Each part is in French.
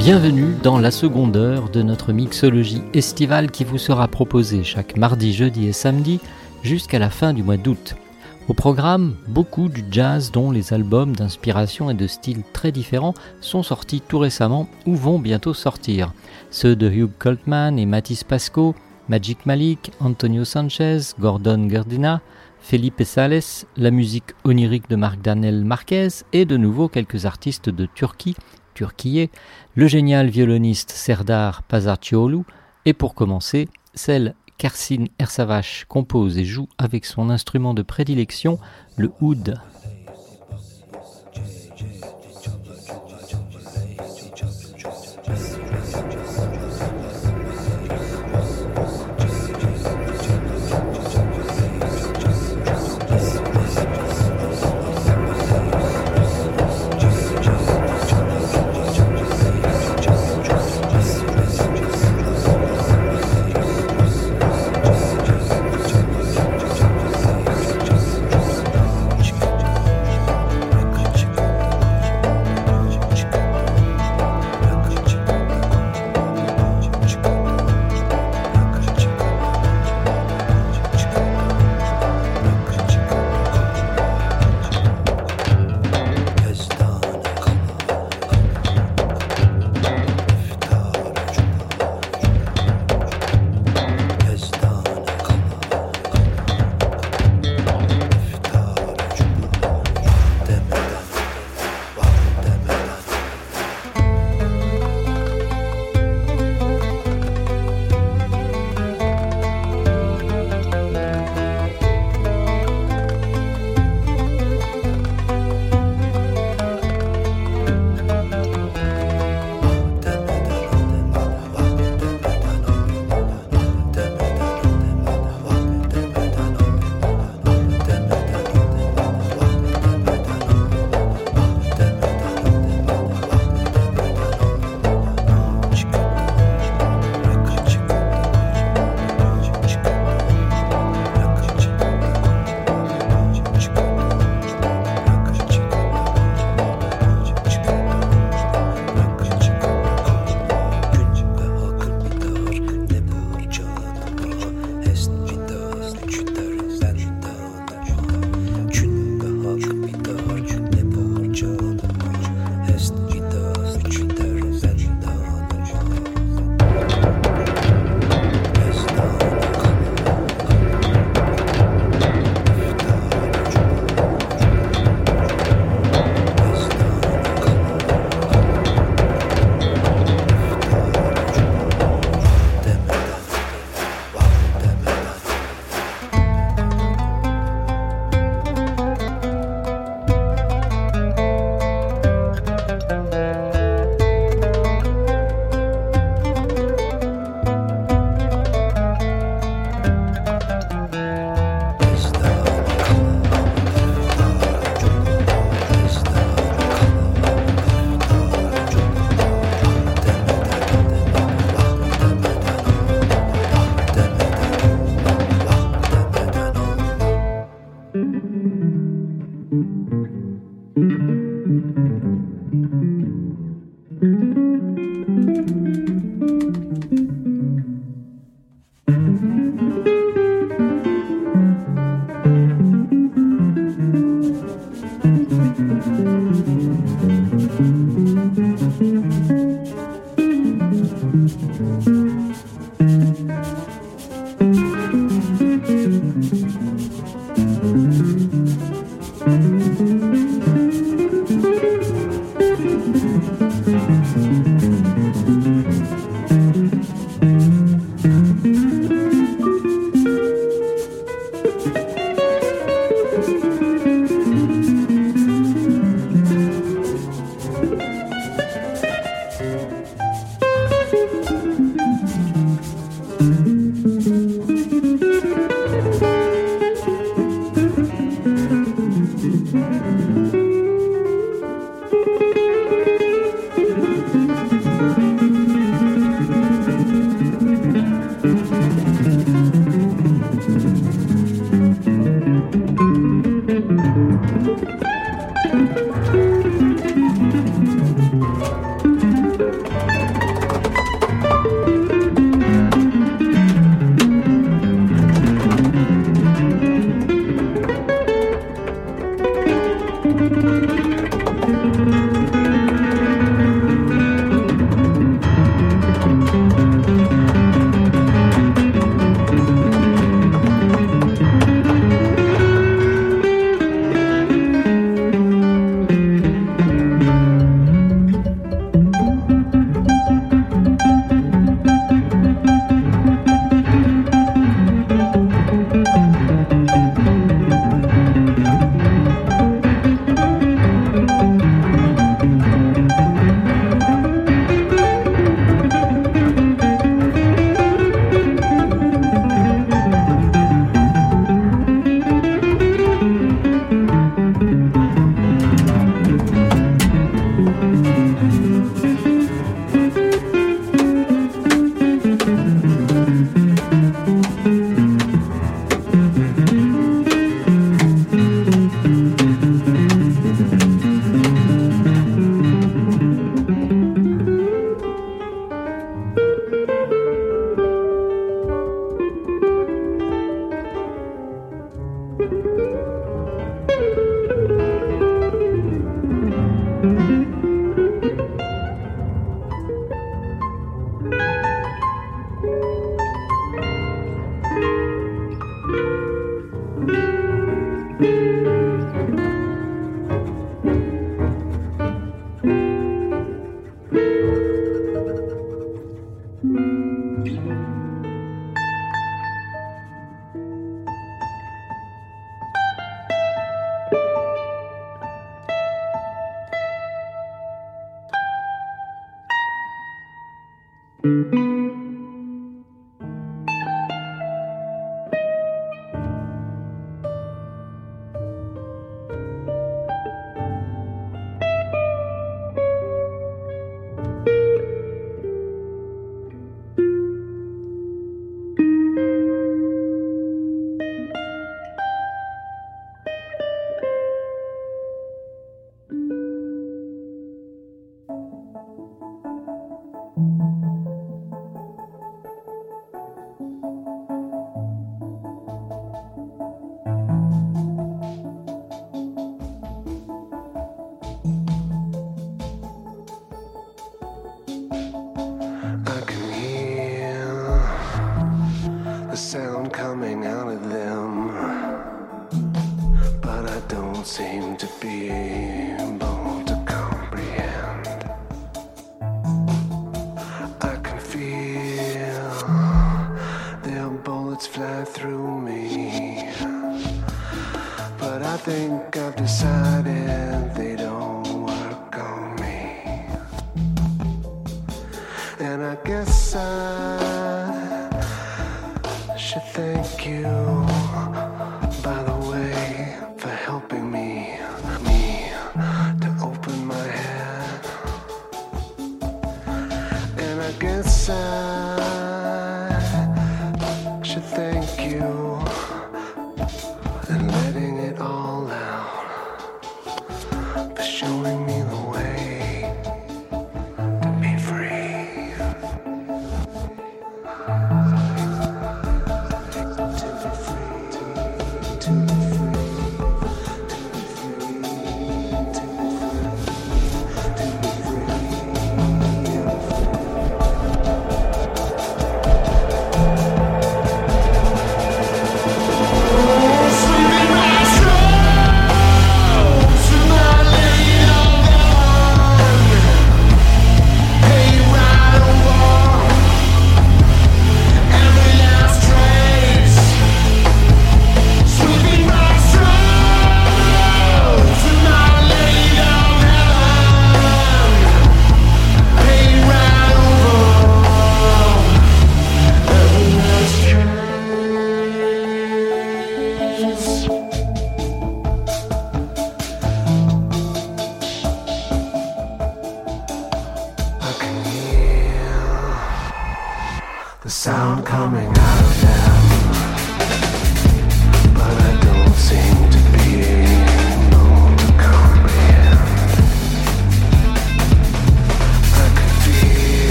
Bienvenue dans la seconde heure de notre mixologie estivale qui vous sera proposée chaque mardi, jeudi et samedi jusqu'à la fin du mois d'août. Au programme, beaucoup du jazz dont les albums d'inspiration et de style très différents sont sortis tout récemment ou vont bientôt sortir. Ceux de Hugh Coltman et Matisse Pasco, Magic Malik, Antonio Sanchez, Gordon Gardina, Felipe Sales, la musique onirique de Marc Daniel Marquez et de nouveau quelques artistes de Turquie le génial violoniste Serdar Pazarcioğlu et pour commencer, celle qu'Arsine Ersavache compose et joue avec son instrument de prédilection, le oud.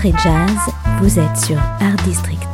Soirée jazz, vous êtes sur Art District.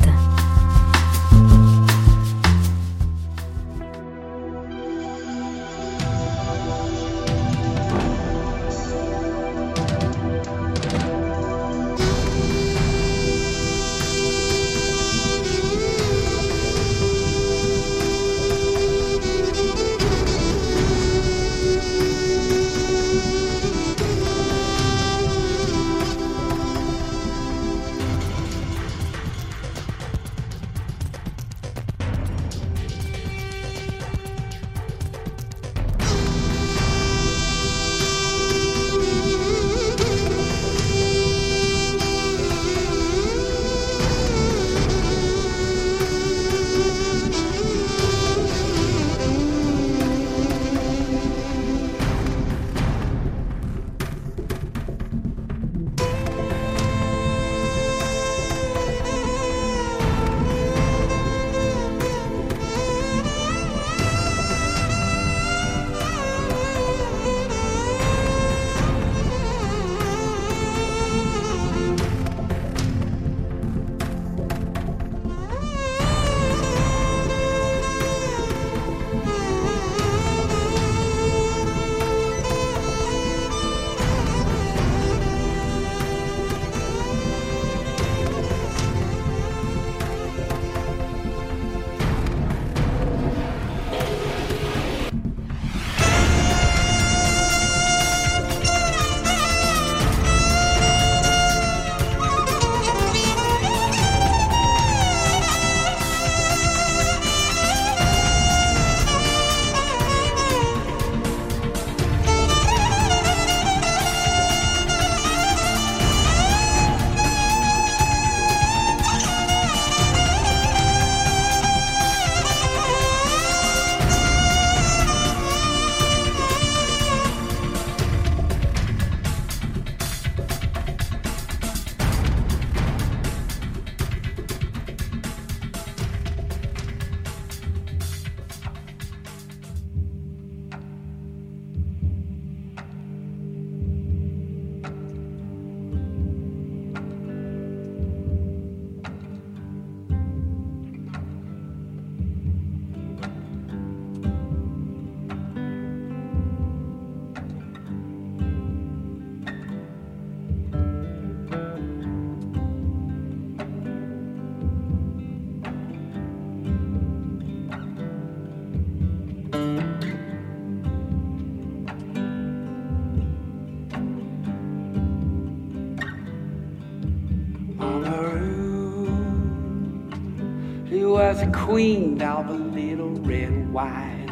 Queen of a little red wine.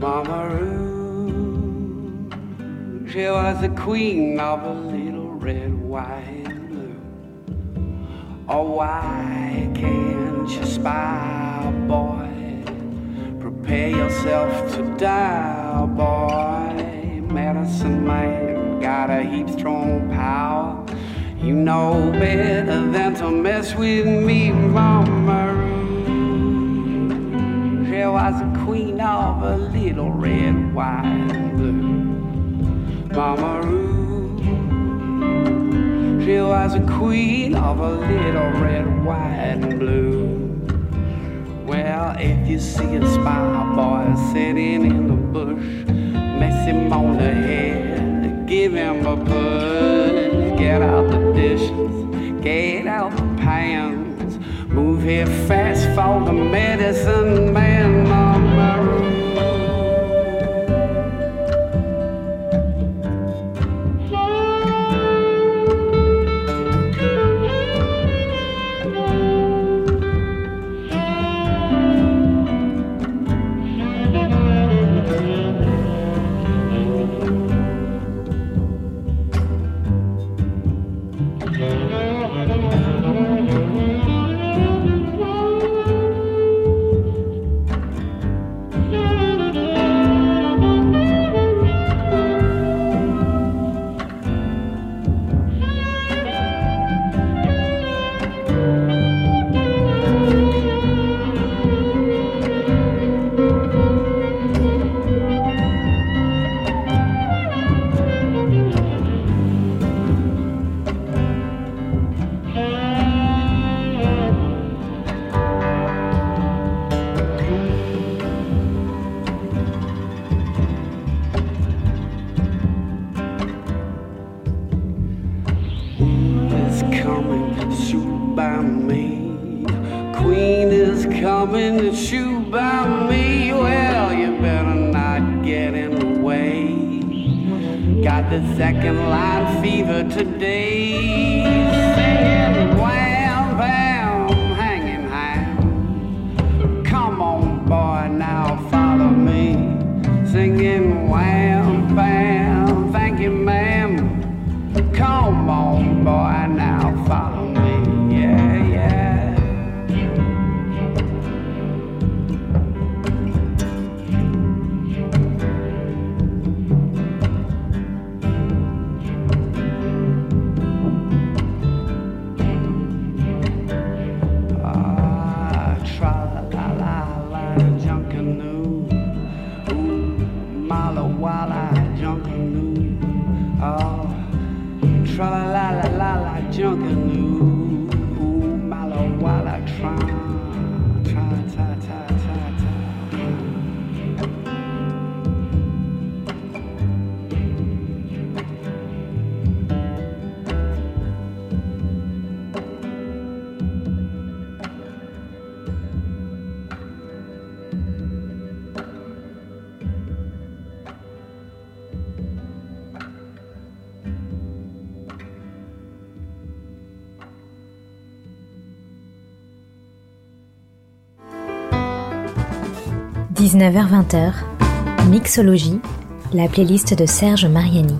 Mama Roo, she was the queen of a little red wine. Oh, why can't you spy, boy? Prepare yourself to die, boy. Medicine man got a heap strong power. You know better than to mess with me, Mama She was the queen of a little red, wine blue. Mama She was the queen of a little red, white, and blue. Well, if you see a spy boy sitting in the bush, mess him on the head, give him a push. Get out the pans. Move here fast for the medicine man 19h-20h, Mixologie, la playlist de Serge Mariani.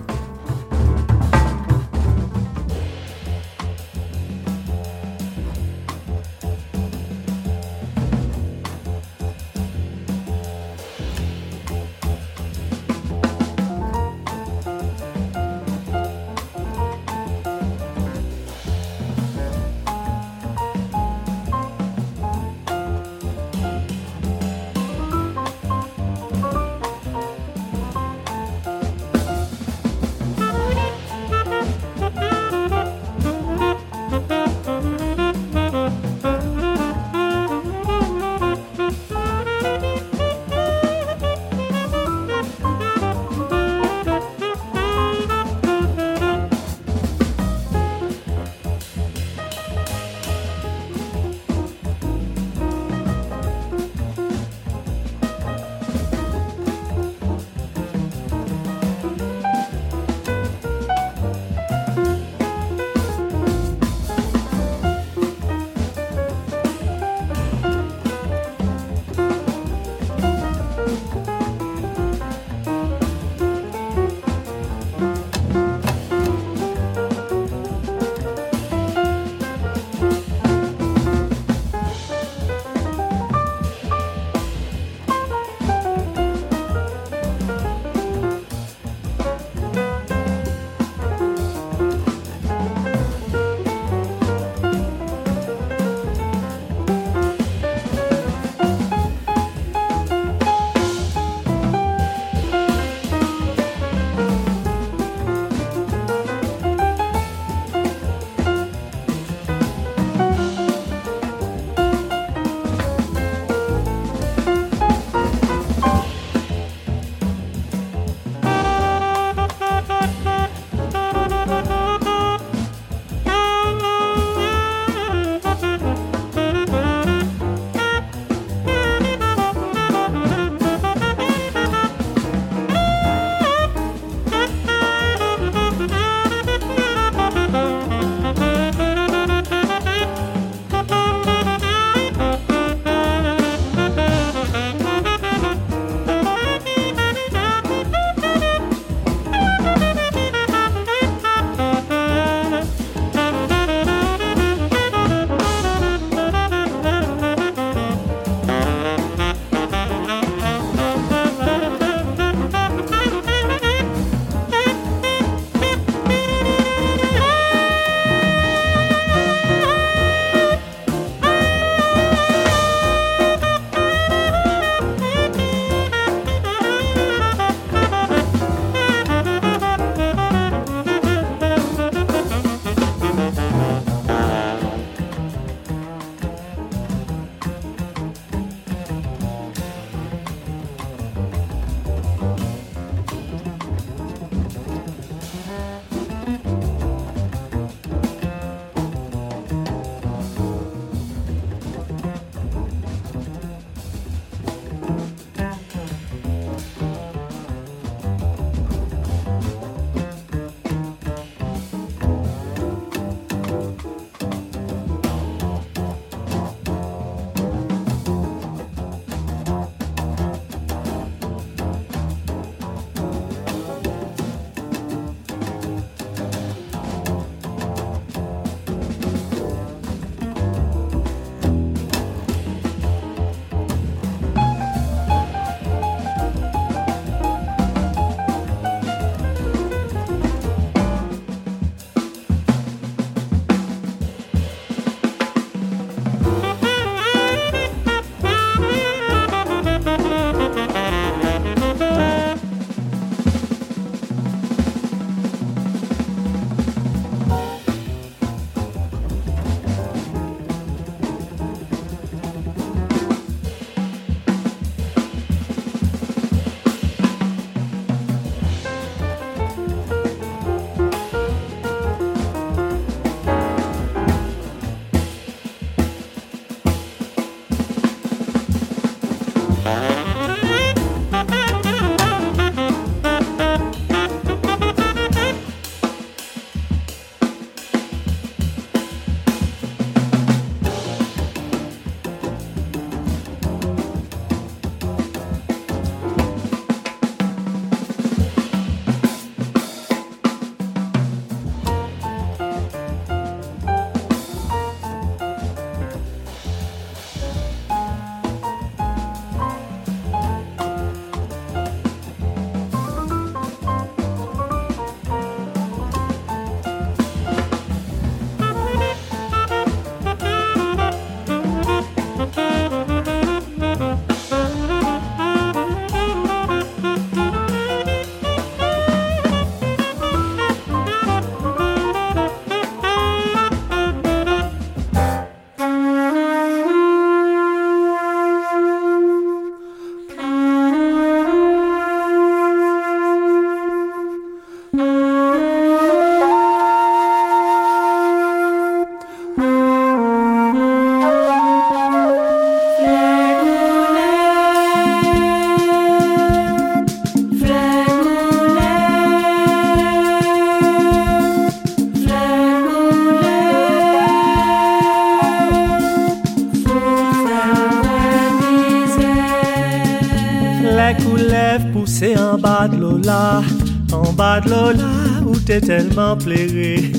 T'es tellement plairé.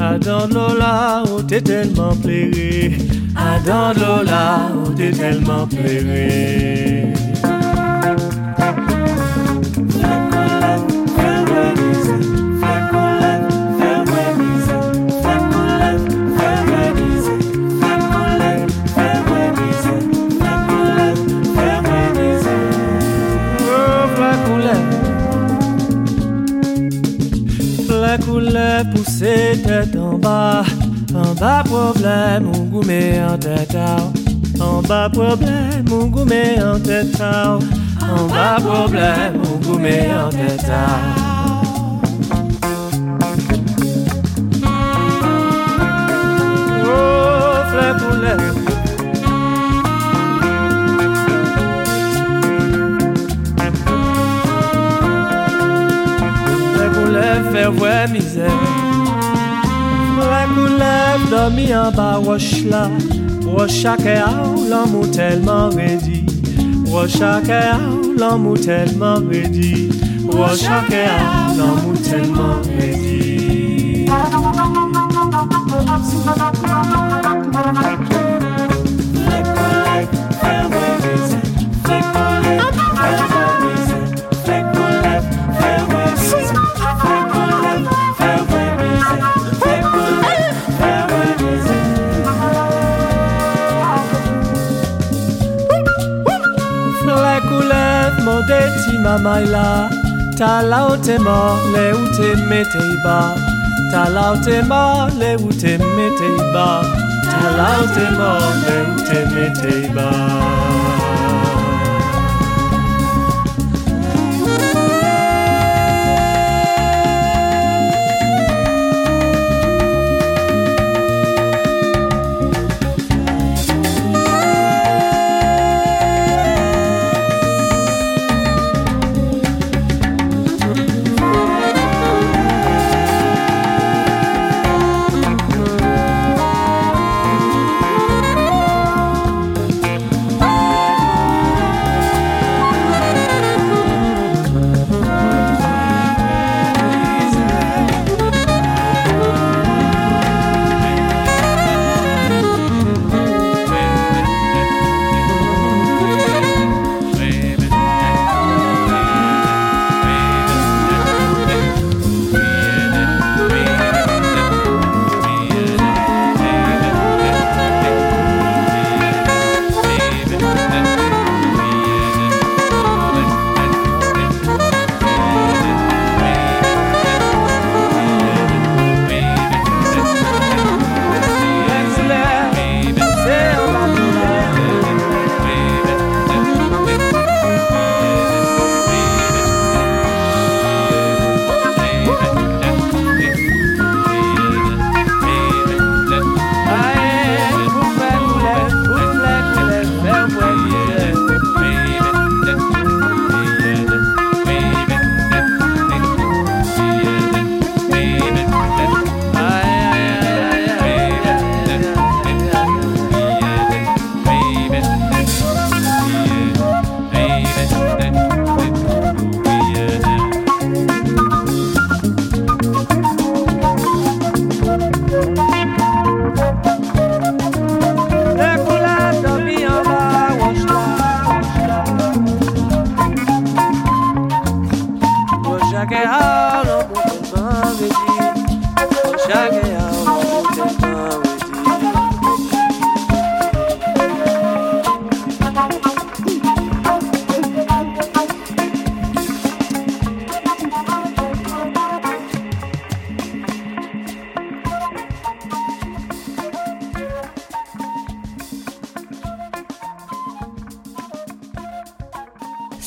Adam Lola, où t'es tellement plairé. Adam Lola, où t'es tellement plairé. Pousser tête en bas. En bas problème, mon goumé en tête En bas problème, mon goumé en tête En bas problème, mon goumé en tête Oh, poulet. Faire voir misère. La couleur dormi en bas, wash là. Wash chaque l'homme tellement ready. Wash chaque l'homme tellement ready. Wash chaque l'homme tellement ready. maila talautema Talaute talautema leutemeteiba talautema leutemeteiba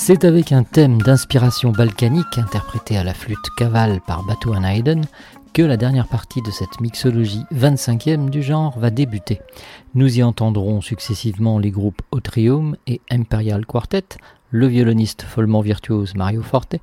C'est avec un thème d'inspiration balkanique interprété à la flûte cavale par Batu Haydn que la dernière partie de cette mixologie 25e du genre va débuter. Nous y entendrons successivement les groupes Otrium et Imperial Quartet, le violoniste follement virtuose Mario Forte,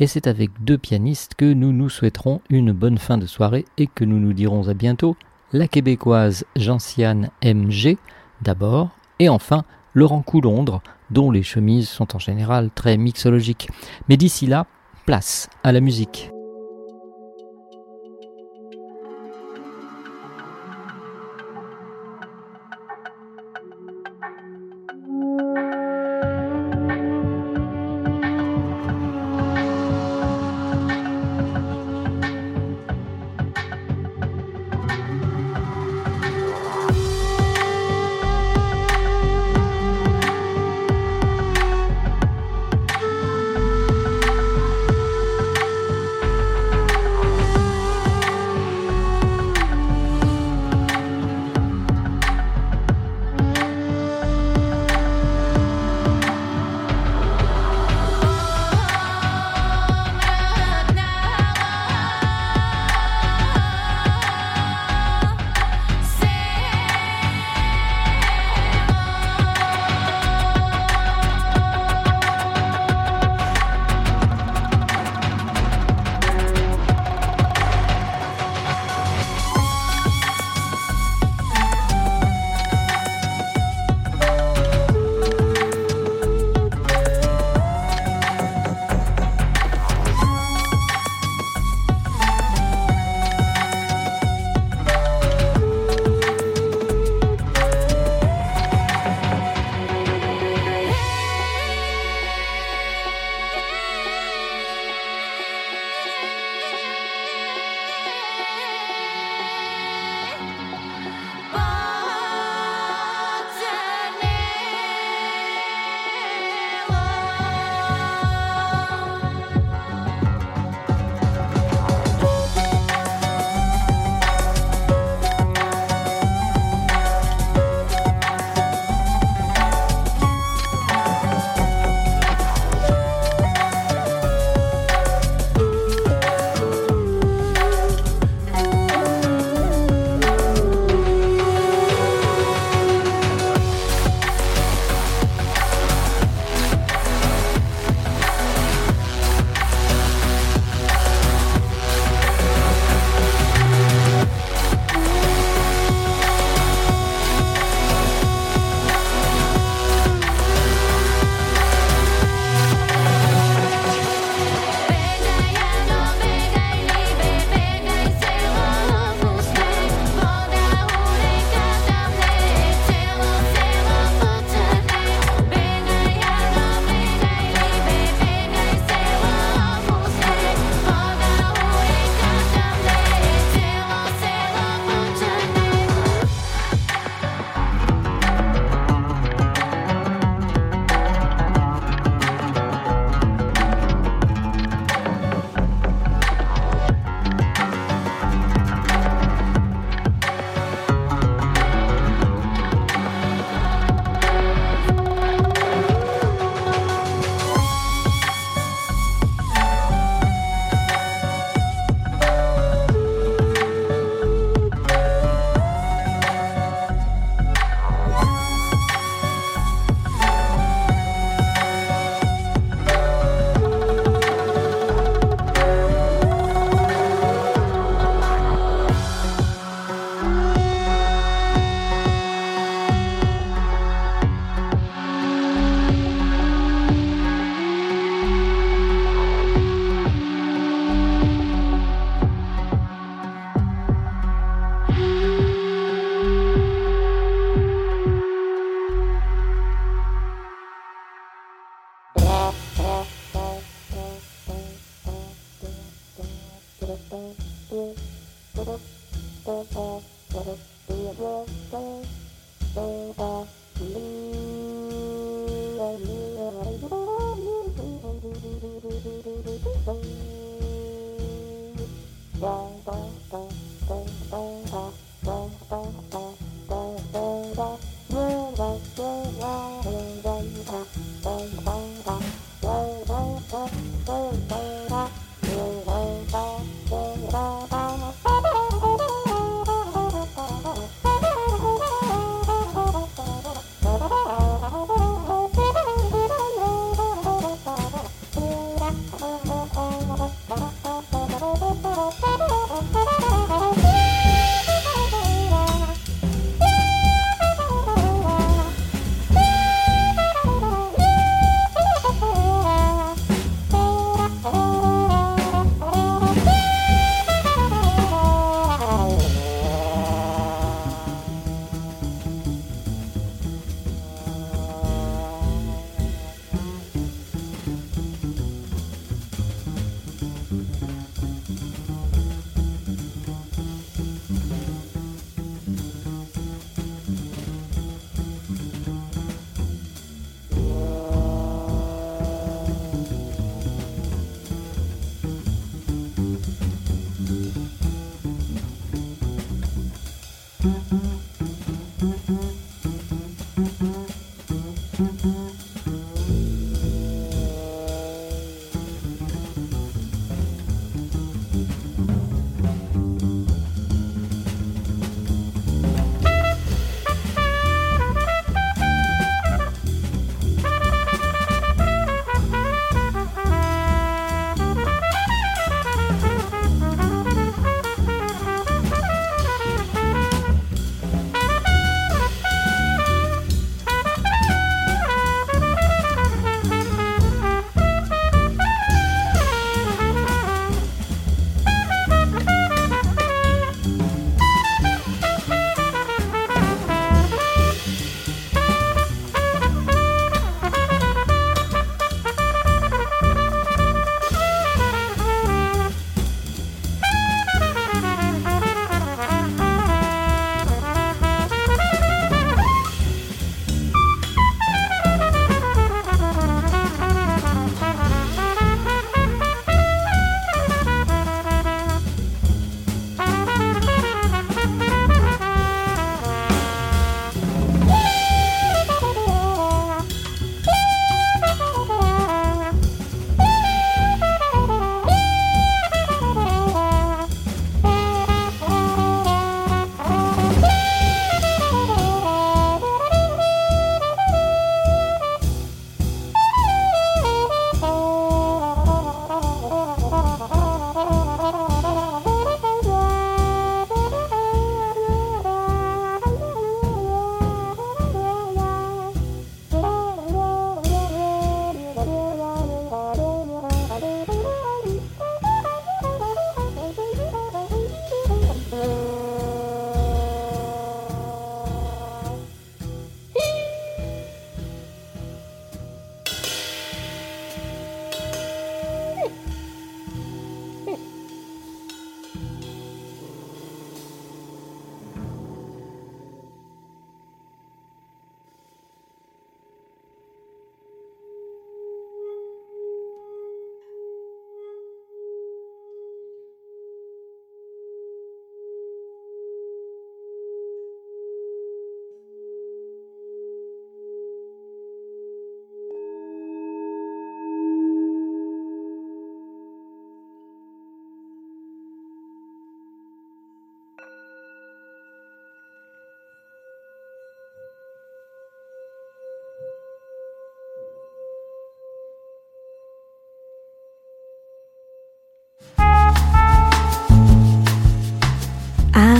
et c'est avec deux pianistes que nous nous souhaiterons une bonne fin de soirée et que nous nous dirons à bientôt, la québécoise Gentiane MG d'abord, et enfin Laurent Coulondre, dont les chemises sont en général très mixologiques. Mais d'ici là, place à la musique.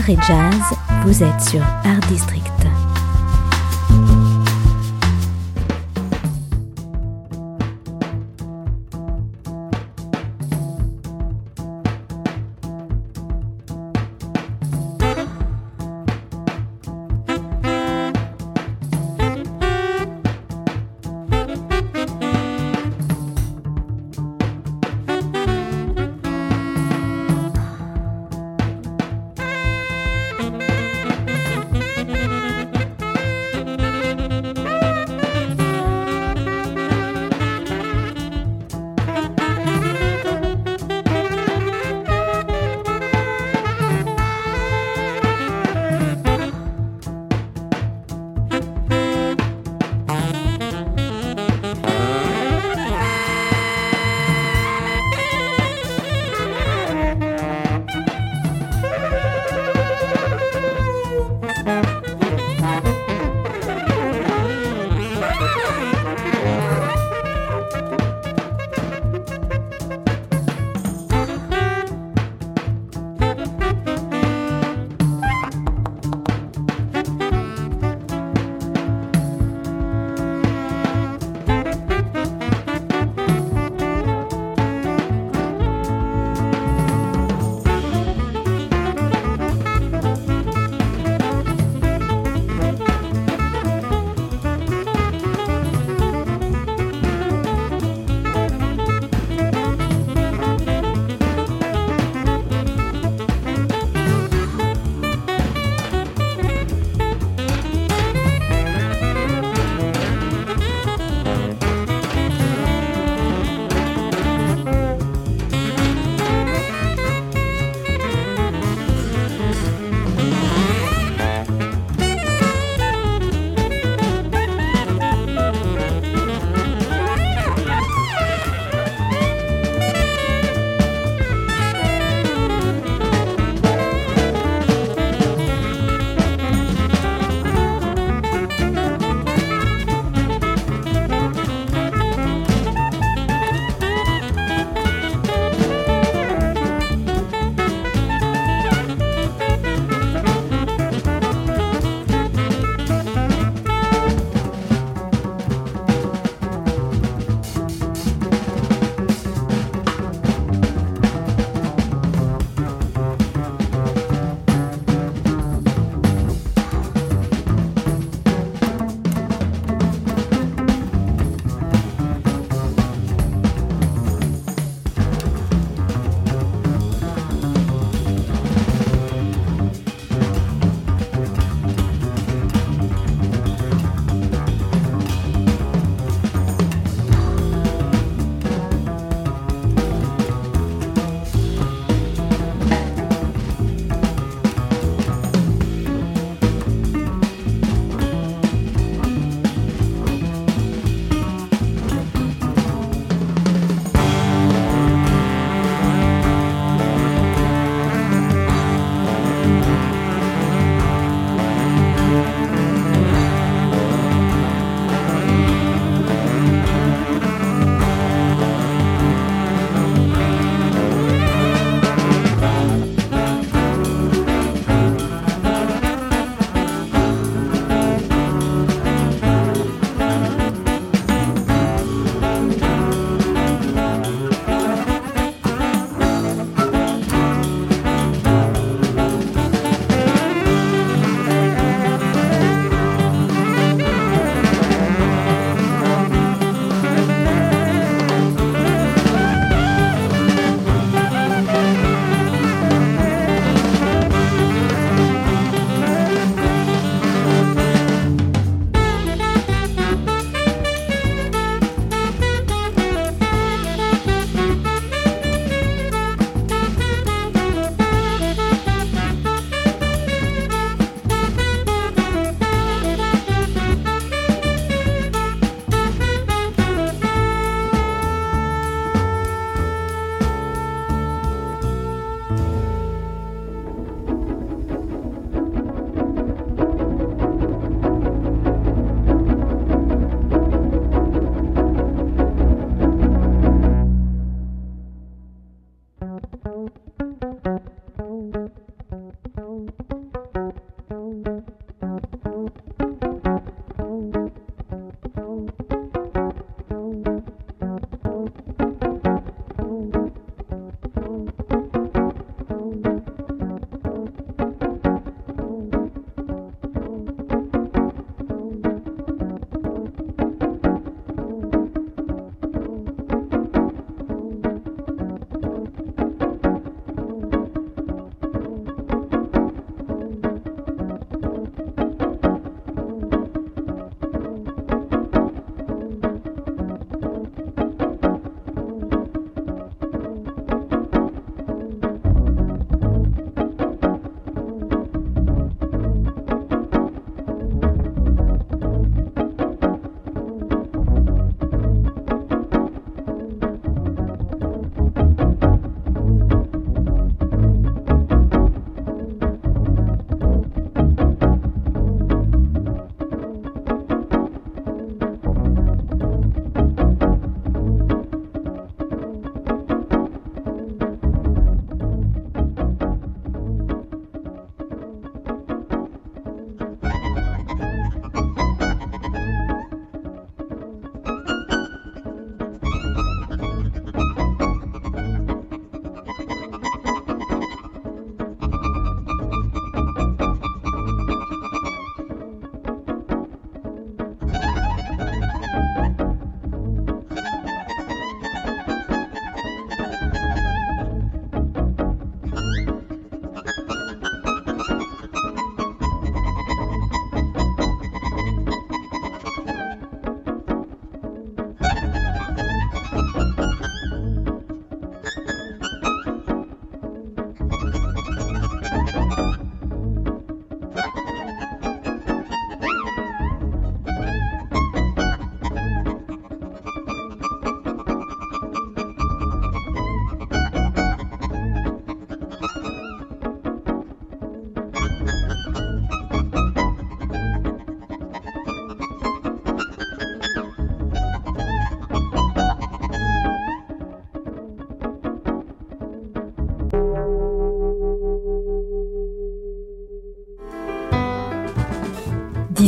Soirée jazz, vous êtes sur Art District.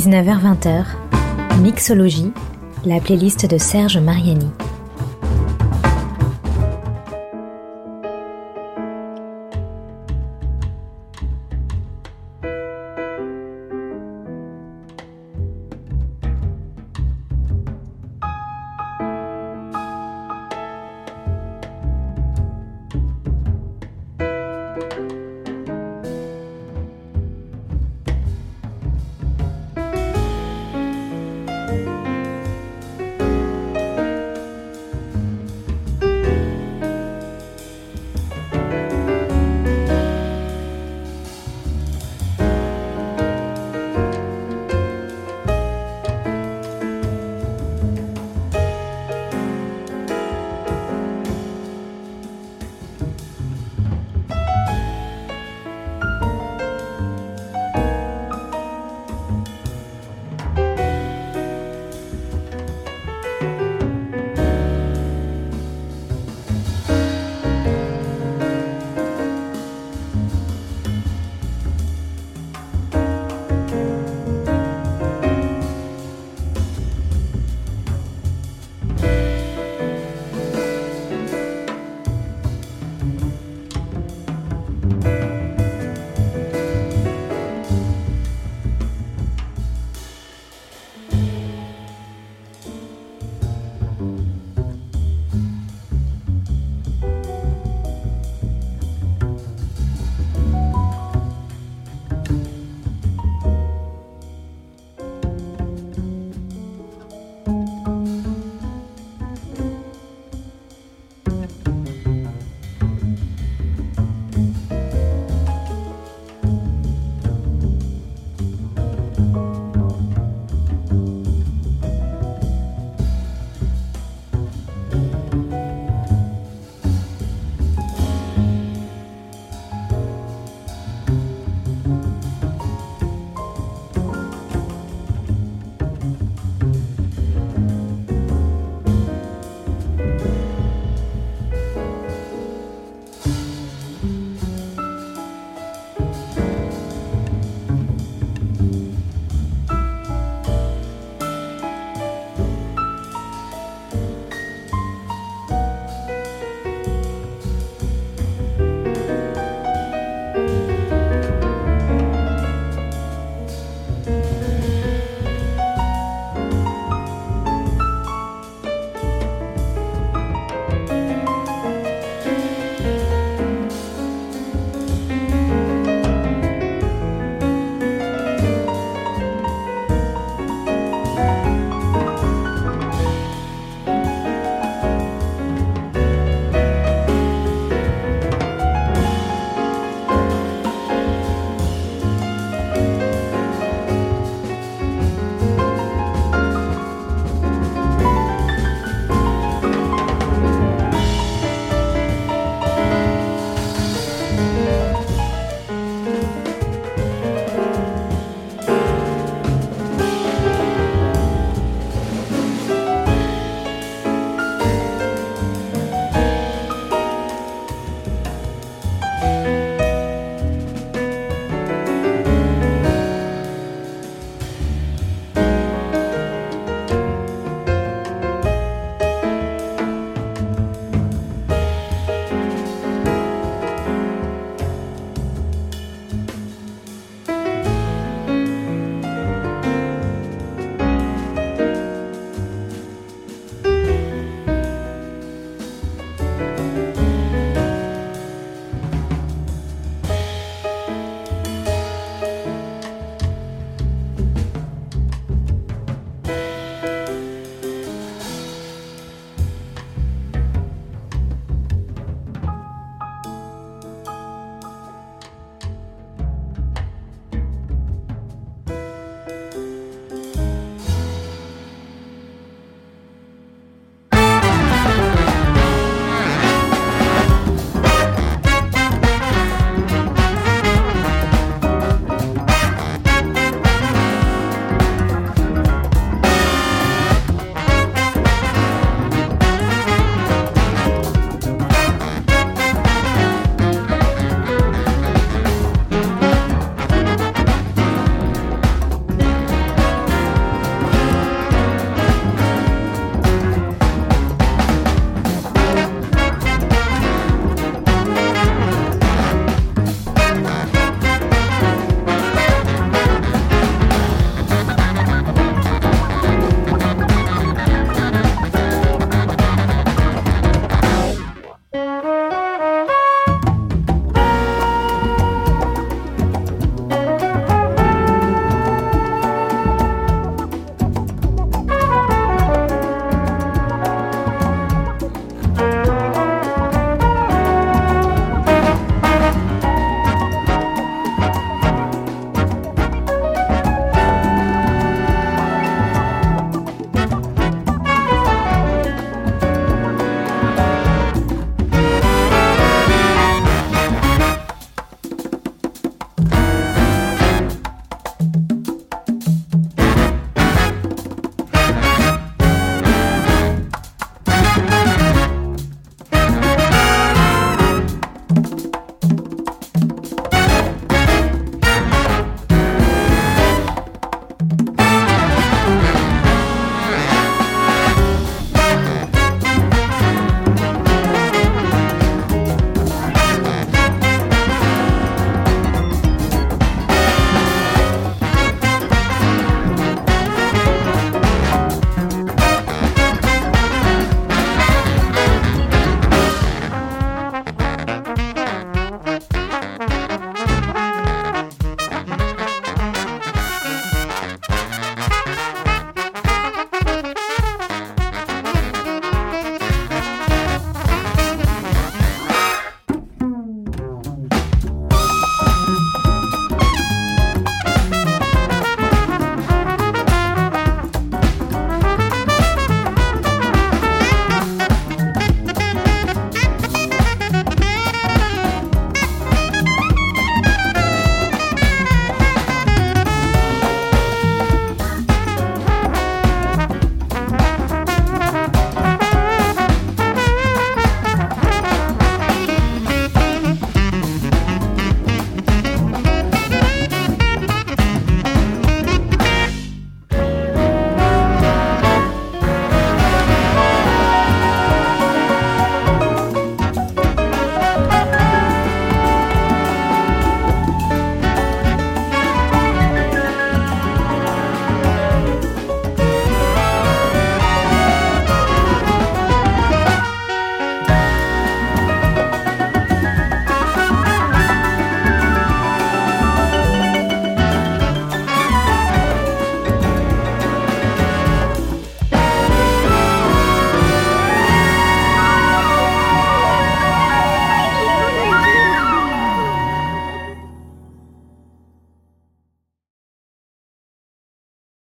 19h-20h, Mixologie, la playlist de Serge Mariani.